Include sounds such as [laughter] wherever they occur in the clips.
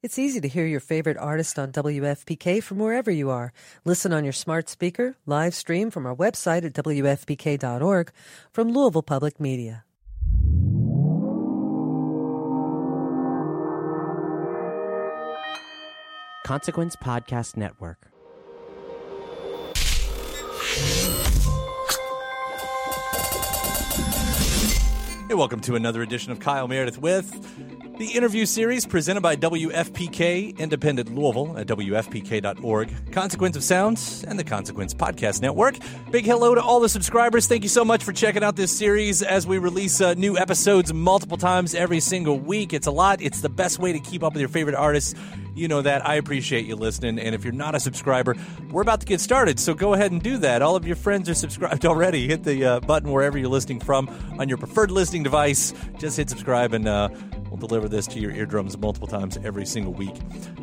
It's easy to hear your favorite artist on WFPK from wherever you are. Listen on your smart speaker, live stream from our website at WFPK.org from Louisville Public Media. Consequence Podcast Network. Hey, welcome to another edition of Kyle Meredith with the interview series presented by WFPK Independent Louisville at WFPK.org, Consequence of Sounds, and the Consequence Podcast Network. Big hello to all the subscribers. Thank you so much for checking out this series as we release uh, new episodes multiple times every single week. It's a lot. It's the best way to keep up with your favorite artists. You know that. I appreciate you listening. And if you're not a subscriber, we're about to get started. So go ahead and do that. All of your friends are subscribed [laughs] already. Hit the uh, button wherever you're listening from on your preferred listening device. Just hit subscribe and uh, we'll deliver this to your eardrums multiple times every single week.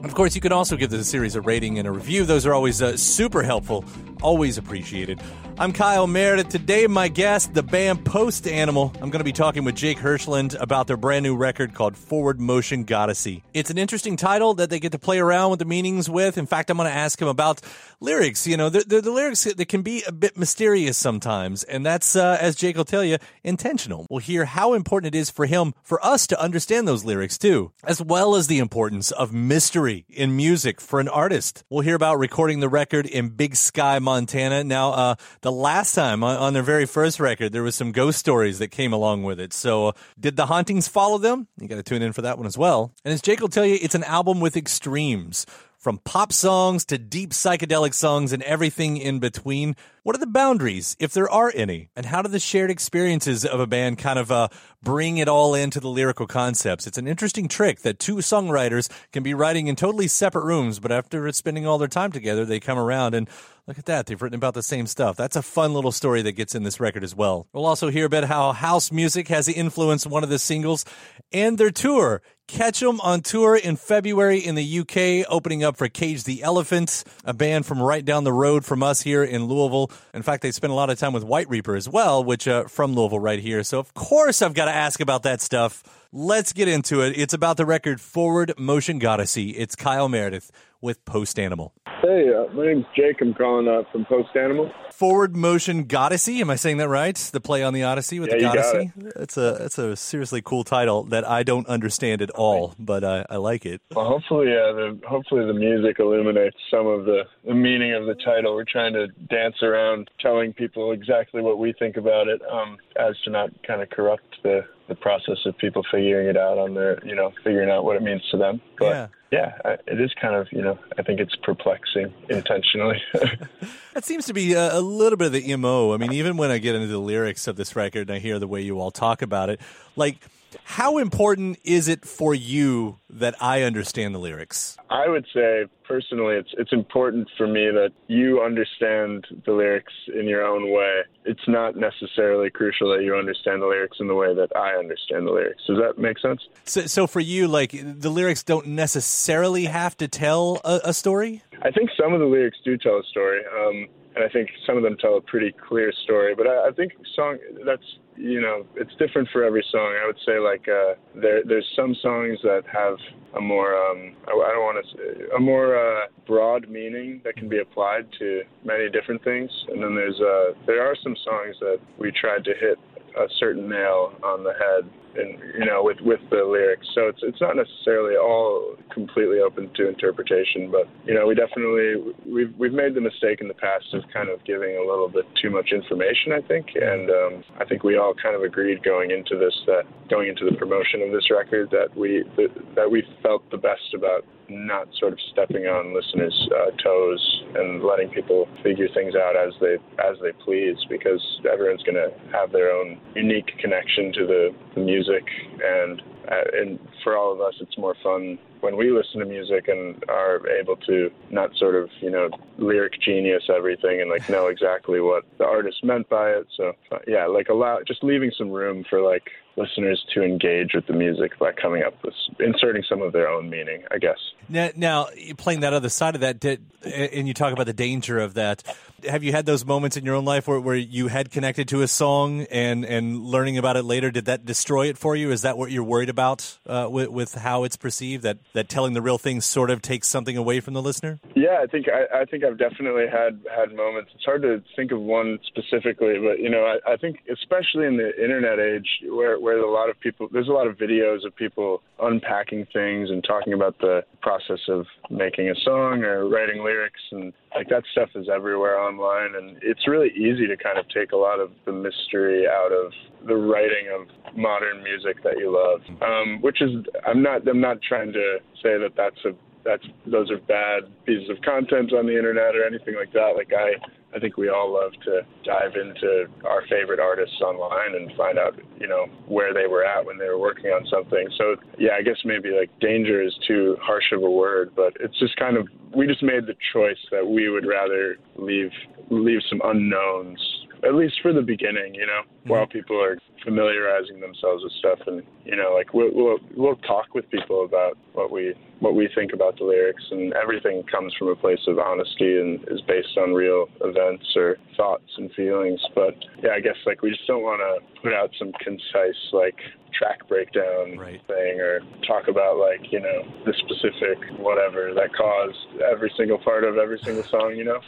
Of course, you can also give this series a rating and a review. Those are always uh, super helpful, always appreciated. I'm Kyle Meredith. Today, my guest, the band Post Animal. I'm going to be talking with Jake Hirschland about their brand new record called Forward Motion Godyssey. It's an interesting title that they get to play around with the meanings with. In fact, I'm going to ask him about lyrics. You know, the, the, lyrics that can be a bit mysterious sometimes, and that's, uh, as Jake will tell you, intentional. We'll hear how important it is for him, for us to understand those lyrics too, as well as the importance of mystery in music for an artist. We'll hear about recording the record in Big Sky, Montana. Now, uh, the last time on, on, their very first record, there was some ghost stories that came along with it. So, uh, did the hauntings follow them? You got to tune in for that one as well. And as Jake will tell you, it's an album with extremes. From pop songs to deep psychedelic songs and everything in between. What are the boundaries, if there are any? And how do the shared experiences of a band kind of uh, bring it all into the lyrical concepts? It's an interesting trick that two songwriters can be writing in totally separate rooms, but after spending all their time together, they come around and Look at that. They've written about the same stuff. That's a fun little story that gets in this record as well. We'll also hear about how house music has influenced one of the singles and their tour. Catch them on tour in February in the UK, opening up for Cage the Elephant, a band from right down the road from us here in Louisville. In fact, they spent a lot of time with White Reaper as well, which uh, from Louisville right here. So of course I've got to ask about that stuff. Let's get into it. It's about the record Forward Motion Godyssey. It's Kyle Meredith with Post Animal. Hey, uh, my name's Jake. I'm calling uh, from Post Animal. Forward Motion Godyssey. Am I saying that right? The play on the Odyssey with yeah, the Godyssey. It. That's a that's a seriously cool title that I don't understand at all, but I, I like it. Well, hopefully, yeah, the, hopefully the music illuminates some of the, the meaning of the title. We're trying to dance around telling people exactly what we think about it, um, as to not kind of corrupt the the process of people figuring it out on their, you know, figuring out what it means to them. But yeah yeah, it is kind of, you know, I think it's perplexing intentionally. [laughs] that seems to be a, a, little bit of the MO. I mean, even when I get into the lyrics of this record and I hear the way you all talk about it, like, how important is it for you that I understand the lyrics? I would say personally it's it's important for me that you understand the lyrics in your own way. It's not necessarily crucial that you understand the lyrics in the way that I understand the lyrics. Does that make sense? So, so for you, like the lyrics don't necessarily have to tell a, a story. I think some of the lyrics do tell a story. Um, and I think some of them tell a pretty clear story. But I, I think song that's you know it's different for every song. I would say like uh, there there's some songs that have a more um, I, I don't want to a more uh, broad meaning that can be applied to many different things, and then there's uh, there are some songs that we tried to hit a certain nail on the head and you know with with the lyrics. So it's it's not necessarily all completely open to interpretation, but you know we definitely we've we've made the mistake in the past of kind of giving a little bit too much information. I think, and um, I think we all kind of agreed going into this that going into the promotion of this record that we that, that we felt the best about not sort of stepping on listeners' uh, toes and letting people figure things out as they as they please, because everyone's going to have their own unique connection to the, the music, and uh, and for all of us, it's more fun when we listen to music and are able to not sort of you know lyric genius everything and like know exactly what the artist meant by it. So uh, yeah, like allow just leaving some room for like listeners to engage with the music by coming up with inserting some of their own meaning, I guess. Now, now playing that other side of that, did, and you talk about the danger of that. Have you had those moments in your own life where, where you had connected to a song and, and learning about it later? Did that destroy it for you? Is that what you're worried about uh, with, with how it's perceived? That, that telling the real thing sort of takes something away from the listener? Yeah, I think I, I think I've definitely had had moments. It's hard to think of one specifically, but you know, I, I think especially in the internet age where where a lot of people there's a lot of videos of people unpacking things and talking about the process of making a song or writing lyrics and like that stuff is everywhere online and it's really easy to kind of take a lot of the mystery out of the writing of modern music that you love um, which is i'm not i'm not trying to say that that's a that's those are bad pieces of content on the internet or anything like that. Like I, I think we all love to dive into our favorite artists online and find out, you know, where they were at when they were working on something. So yeah, I guess maybe like danger is too harsh of a word, but it's just kind of we just made the choice that we would rather leave leave some unknowns at least for the beginning, you know, mm-hmm. while people are familiarizing themselves with stuff, and you know, like we'll, we'll we'll talk with people about what we what we think about the lyrics, and everything comes from a place of honesty and is based on real events or thoughts and feelings. But yeah, I guess like we just don't want to put out some concise like track breakdown right. thing or talk about like you know the specific whatever that caused every single part of every single [laughs] song you know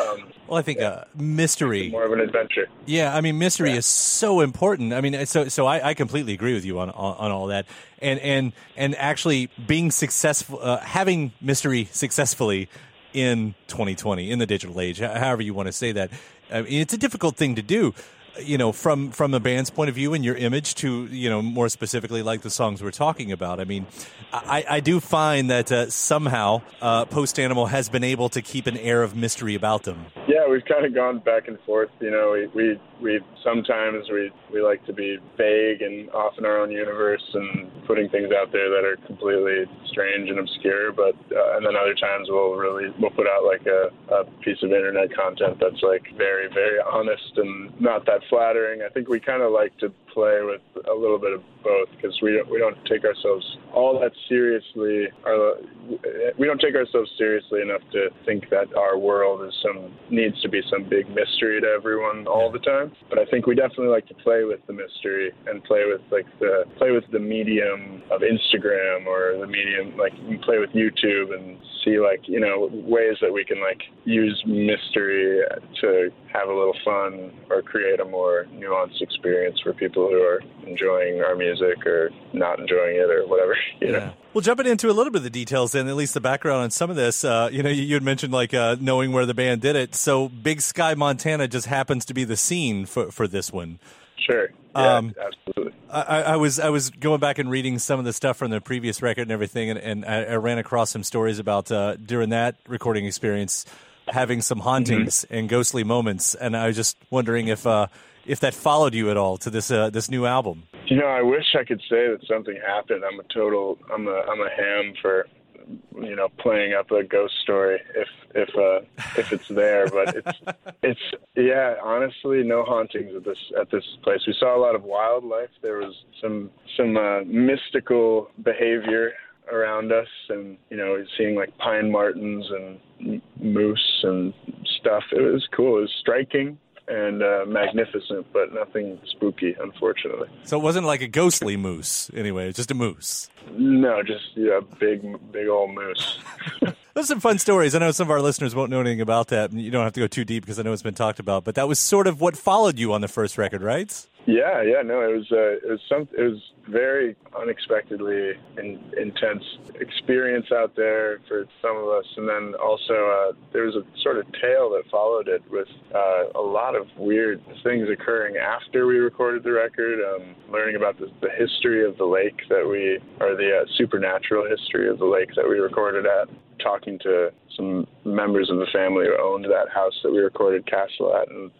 um, well i think yeah. uh, mystery more of an adventure yeah i mean mystery yeah. is so important i mean so so I, I completely agree with you on, on, on all that and and and actually being successful uh, having mystery successfully in 2020 in the digital age however you want to say that I mean, it's a difficult thing to do you know, from from the band's point of view and your image to you know more specifically like the songs we're talking about. I mean, I, I do find that uh, somehow uh, Post Animal has been able to keep an air of mystery about them. Yeah, we've kind of gone back and forth. You know, we we, we sometimes we we like to be vague and off in our own universe and putting things out there that are completely strange and obscure. But uh, and then other times we'll really we'll put out like a, a piece of internet content that's like very very honest and not that flattering. I think we kind of like to play with a little bit of both because we don't, we don't take ourselves all that seriously. Our, we don't take ourselves seriously enough to think that our world is some needs to be some big mystery to everyone all the time. But I think we definitely like to play with the mystery and play with like the play with the medium of Instagram or the medium like play with YouTube and see like you know ways that we can like use mystery to have a little fun or create a more nuanced experience for people who are enjoying our music or not enjoying it or whatever. [laughs] You yeah. know. Well, jumping into a little bit of the details and at least the background on some of this, uh, you know, you, you, had mentioned like uh, knowing where the band did it. So Big Sky, Montana just happens to be the scene for, for this one. Sure. Yeah, um, absolutely. I, I, was I was going back and reading some of the stuff from the previous record and everything, and, and I, I, ran across some stories about uh, during that recording experience having some hauntings mm-hmm. and ghostly moments, and I was just wondering if uh, if that followed you at all to this uh, this new album. You know, I wish I could say that something happened. I'm a total I'm a I'm a ham for you know playing up a ghost story if if uh if it's there but it's [laughs] it's yeah honestly no hauntings at this at this place. We saw a lot of wildlife. There was some some uh mystical behavior around us and you know seeing like pine martens and moose and stuff. It was cool. It was striking and uh, magnificent but nothing spooky unfortunately so it wasn't like a ghostly moose anyway just a moose no just yeah big big old moose [laughs] Those are some fun stories. I know some of our listeners won't know anything about that. You don't have to go too deep because I know it's been talked about. But that was sort of what followed you on the first record, right? Yeah, yeah, no, it was uh, it was some it was very unexpectedly in, intense experience out there for some of us, and then also uh, there was a sort of tale that followed it with uh, a lot of weird things occurring after we recorded the record. Um, learning about the, the history of the lake that we, or the uh, supernatural history of the lake that we recorded at, talking to some members of the family who owned that house that we recorded Castle at, and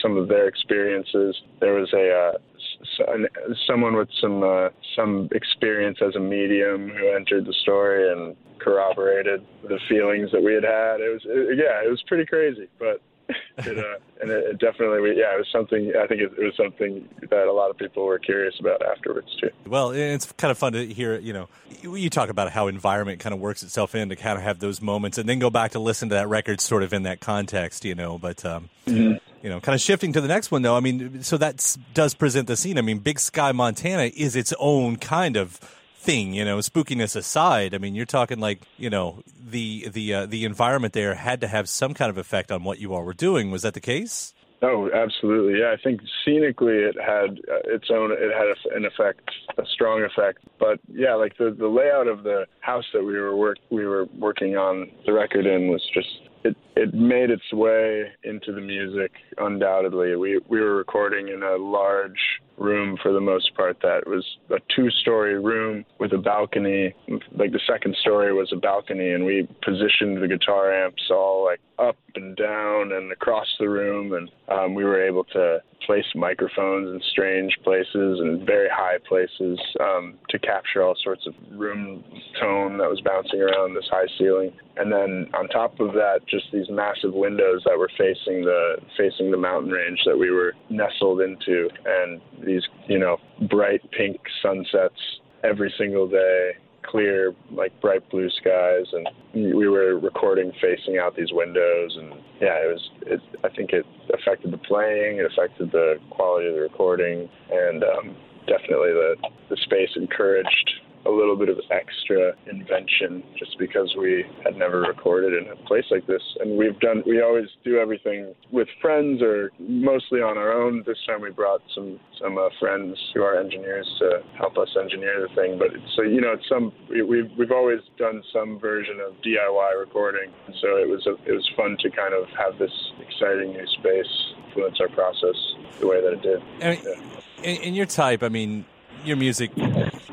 some of their experiences. There was a uh, someone with some uh, some experience as a medium who entered the story and corroborated the feelings that we had had. It was it, yeah, it was pretty crazy, but [laughs] it, uh, and it, it definitely, yeah, it was something. I think it, it, was something that a lot of people were curious about afterwards too. Well, it's kind of fun to hear. You know, you talk about how environment kind of works itself in to kind of have those moments, and then go back to listen to that record sort of in that context. You know, but. Um, mm-hmm you know, kind of shifting to the next one though. I mean, so that does present the scene. I mean, Big Sky, Montana is its own kind of thing, you know, spookiness aside. I mean, you're talking like, you know, the the uh, the environment there had to have some kind of effect on what you all were doing. Was that the case? Oh, absolutely. Yeah, I think scenically it had uh, its own. It had an effect, a strong effect. But yeah, like the the layout of the house that we were work we were working on the record in was just it it made its way into the music undoubtedly. We we were recording in a large room for the most part that was a two-story room with a balcony. Like the second story was a balcony, and we positioned the guitar amps all like up and down and across the room, and um, we were able to place microphones in strange places and very high places um, to capture all sorts of room tone that was bouncing around this high ceiling. And then on top of that, just these massive windows that were facing the facing the mountain range that we were nestled into, and these you know bright pink sunsets every single day clear, like bright blue skies, and we were recording facing out these windows, and yeah, it was. It, I think it affected the playing, it affected the quality of the recording, and um, definitely the the space encouraged a little bit of extra invention just because we had never recorded in a place like this. And we've done, we always do everything with friends or mostly on our own. This time we brought some, some uh, friends who are engineers to help us engineer the thing. But so, you know, it's some, we, we've, we've always done some version of DIY recording. So it was, a, it was fun to kind of have this exciting new space influence our process the way that it did. And, yeah. in, in your type, I mean, your music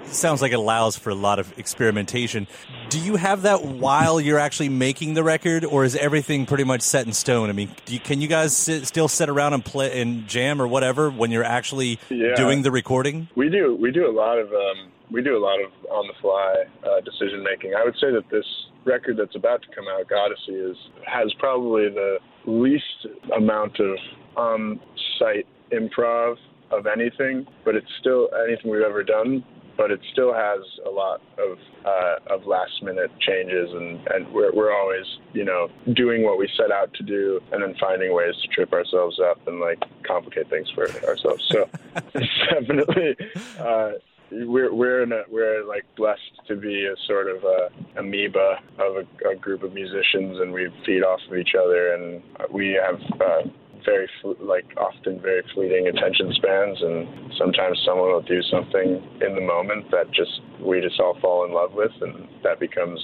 sounds like it allows for a lot of experimentation. Do you have that while you're actually making the record, or is everything pretty much set in stone? I mean, you, can you guys sit, still sit around and play and jam or whatever when you're actually yeah. doing the recording? We do. We do a lot of um, we do a lot of on the fly uh, decision making. I would say that this record that's about to come out, Godyssey, is has probably the least amount of on site improv of anything, but it's still anything we've ever done but it still has a lot of uh, of last minute changes, and and we're we're always you know doing what we set out to do, and then finding ways to trip ourselves up and like complicate things for ourselves. So it's [laughs] definitely. Uh, we're we're in a, we're like blessed to be a sort of a amoeba of a, a group of musicians, and we feed off of each other, and we have uh, very like often very fleeting attention spans, and sometimes someone will do something in the moment that just we just all fall in love with, and that becomes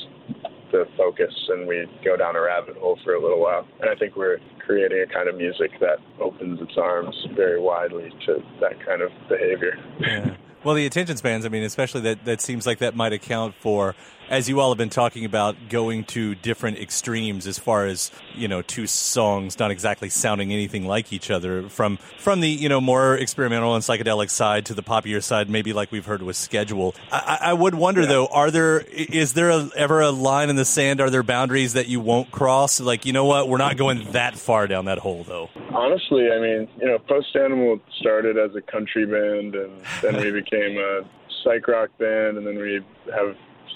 the focus, and we go down a rabbit hole for a little while. And I think we're creating a kind of music that opens its arms very widely to that kind of behavior. Yeah. Well, the attention spans, I mean, especially that, that seems like that might account for, as you all have been talking about, going to different extremes as far as, you know, two songs not exactly sounding anything like each other from, from the, you know, more experimental and psychedelic side to the poppier side, maybe like we've heard with Schedule. I, I would wonder, yeah. though, are there, is there a, ever a line in the sand? Are there boundaries that you won't cross? Like, you know what? We're not going that far down that hole, though. Honestly, I mean, you know, Post Animal started as a country band and then we became [laughs] became a psych rock band, and then we have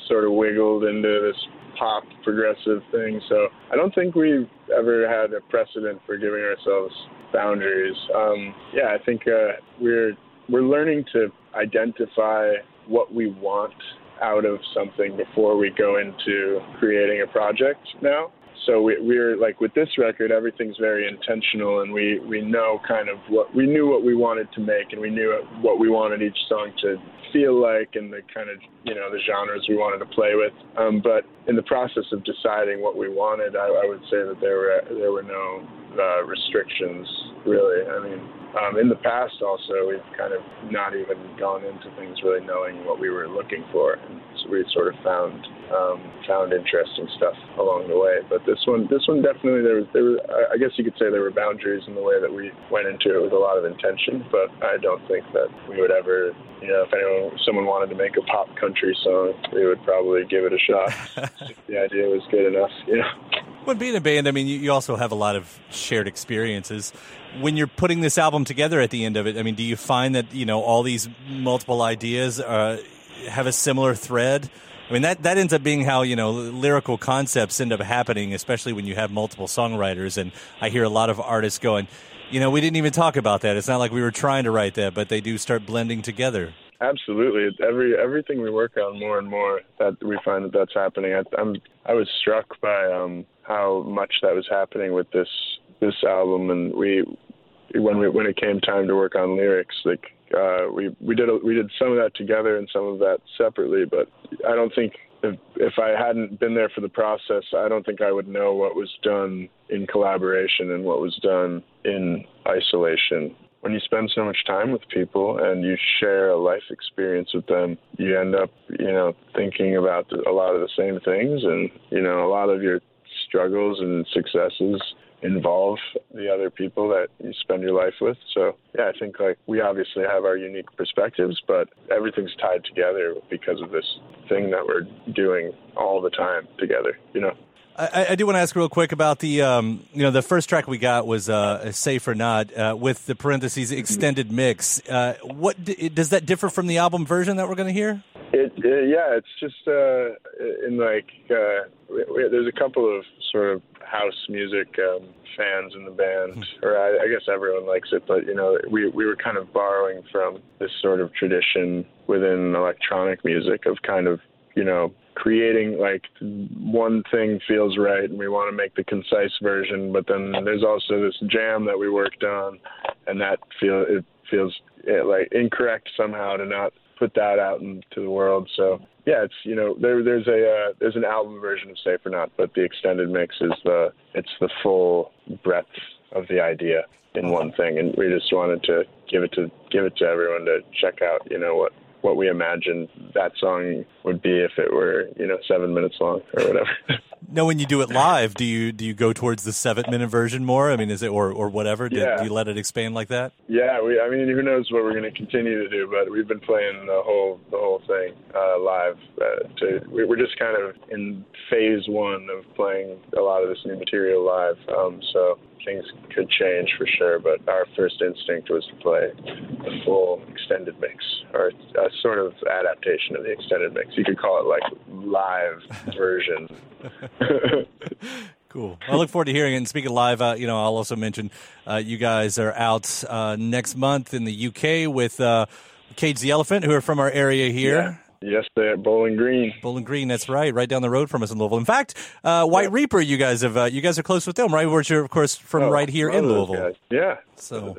sort of wiggled into this pop progressive thing. So I don't think we've ever had a precedent for giving ourselves boundaries. Um, yeah, I think uh, we're we're learning to identify what we want out of something before we go into creating a project now. So we, we're like with this record, everything's very intentional, and we we know kind of what we knew what we wanted to make, and we knew what we wanted each song to feel like, and the kind of you know the genres we wanted to play with. Um, but in the process of deciding what we wanted, I, I would say that there were there were no uh, restrictions really. I mean, um, in the past also we've kind of not even gone into things really knowing what we were looking for, and so we sort of found um, found interesting stuff along the way. But this one, this one definitely there was there was I guess you could say there were boundaries in the way that we went into it with a lot of intention. But I don't think that we would ever, you know, if anyone someone wanted to make a pop country song, we would probably give it a shot. if [laughs] the idea was good enough, you know. When being a band, I mean, you, also have a lot of shared experiences. When you're putting this album together at the end of it, I mean, do you find that you know all these multiple ideas uh, have a similar thread? I mean, that, that ends up being how, you know, lyrical concepts end up happening, especially when you have multiple songwriters. And I hear a lot of artists going, you know, we didn't even talk about that. It's not like we were trying to write that, but they do start blending together. Absolutely, every everything we work on more and more that we find that that's happening. I, I'm I was struck by um, how much that was happening with this this album, and we when we when it came time to work on lyrics, like uh, we we did a, we did some of that together and some of that separately. But I don't think if if I hadn't been there for the process, I don't think I would know what was done in collaboration and what was done in isolation. When you spend so much time with people and you share a life experience with them, you end up, you know, thinking about a lot of the same things, and you know, a lot of your struggles and successes involve the other people that you spend your life with. So yeah, I think like we obviously have our unique perspectives, but everything's tied together because of this thing that we're doing all the time together. You know. I, I do want to ask real quick about the um, you know the first track we got was uh, "Safe or Not" uh, with the parentheses extended mix. Uh, what d- does that differ from the album version that we're going to hear? It, uh, yeah, it's just uh, in like uh, we, we, there's a couple of sort of house music um, fans in the band, or I, I guess everyone likes it, but you know, we we were kind of borrowing from this sort of tradition within electronic music of kind of you know creating like one thing feels right and we want to make the concise version but then there's also this jam that we worked on and that feel it feels like incorrect somehow to not put that out into the world so yeah, it's you know there there's a uh, there's an album version of Safe or Not, but the extended mix is the it's the full breadth of the idea in one thing, and we just wanted to give it to give it to everyone to check out. You know what what we imagined that song would be if it were you know seven minutes long or whatever. [laughs] no, when you do it live, do you do you go towards the seven minute version more? I mean, is it or or whatever? Do, yeah. do you let it expand like that? Yeah, we. I mean, who knows what we're going to continue to do? But we've been playing the whole the whole thing uh, live. Uh, to we're just kind of in phase one of playing a lot of this new material live. Um, so things could change for sure, but our first instinct was to play the full extended mix, or a sort of adaptation of the extended mix. You could call it like live [laughs] version. [laughs] Cool. I look forward to hearing it. And speaking live, uh, you know, I'll also mention uh, you guys are out uh, next month in the UK with uh, Cage the Elephant, who are from our area here. Yeah. Yes, they're at Bowling Green. Bowling Green, that's right, right down the road from us in Louisville. In fact, uh, White yeah. Reaper, you guys have uh, you guys are close with them, right? Which are of course from oh, right here in Louisville. Yeah, so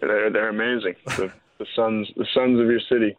they're, they're amazing. [laughs] the, sons, the sons of your city.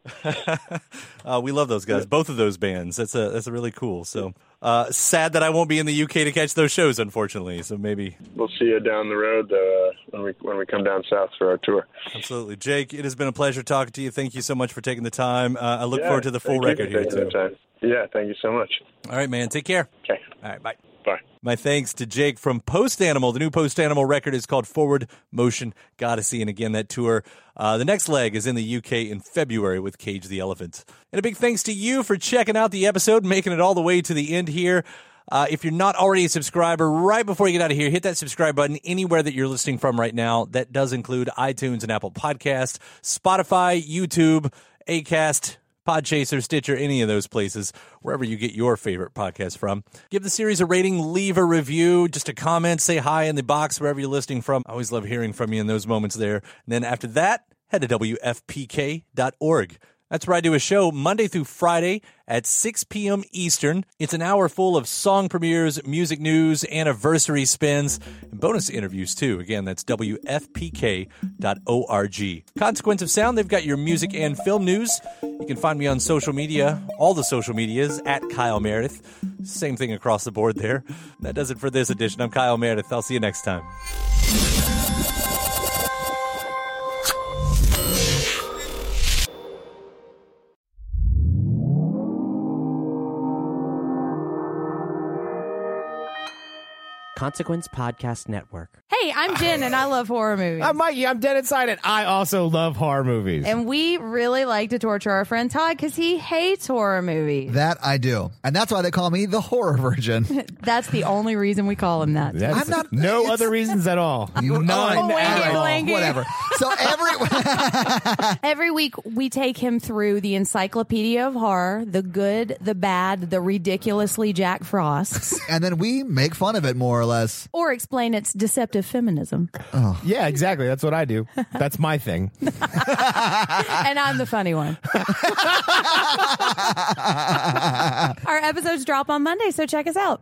[laughs] uh, we love those guys, both of those bands. That's a that's a really cool. So uh, sad that I won't be in the UK to catch those shows, unfortunately. So maybe we'll see you down the road uh, when we when we come down south for our tour. Absolutely, Jake. It has been a pleasure talking to you. Thank you so much for taking the time. Uh, I look yeah, forward to the full record here too. Yeah, thank you so much. All right, man. Take care. Okay. All right. Bye. Bye. My thanks to Jake from Post Animal. The new Post Animal record is called Forward Motion Godyssey. And again, that tour, uh, the next leg is in the UK in February with Cage the Elephant. And a big thanks to you for checking out the episode, and making it all the way to the end here. Uh, if you're not already a subscriber, right before you get out of here, hit that subscribe button anywhere that you're listening from right now. That does include iTunes and Apple Podcast, Spotify, YouTube, Acast, Podchaser, Stitcher, any of those places, wherever you get your favorite podcast from. Give the series a rating, leave a review, just a comment, say hi in the box wherever you're listening from. I always love hearing from you in those moments there. And then after that, head to WFPK.org. That's where I do a show Monday through Friday at 6 p.m. Eastern. It's an hour full of song premieres, music news, anniversary spins, and bonus interviews too. Again, that's WFPK.org. Consequence of Sound, they've got your music and film news. You can find me on social media, all the social medias, at Kyle Meredith. Same thing across the board there. That does it for this edition. I'm Kyle Meredith. I'll see you next time. Consequence Podcast Network. Hey, I'm Jen, and I love horror movies. I'm Mikey. I'm dead inside and I also love horror movies. and we really like to torture our friend Todd because he hates horror movies. That I do. And that's why they call me the horror virgin. [laughs] That's the only reason we call him that. That's I'm not- [laughs] no other reasons at all. [laughs] None Oh, at all. blinky. Whatever. So every Every week, we take him through the encyclopedia of horror the good, the bad, the ridiculously Jack Frosts, and then we make fun of it more or less. or explain its deceptive feminism. Oh. Yeah, exactly. That's what I do. That's my thing. [laughs] [laughs] and I'm the funny one. [laughs] Our episodes drop on Monday, so check us out.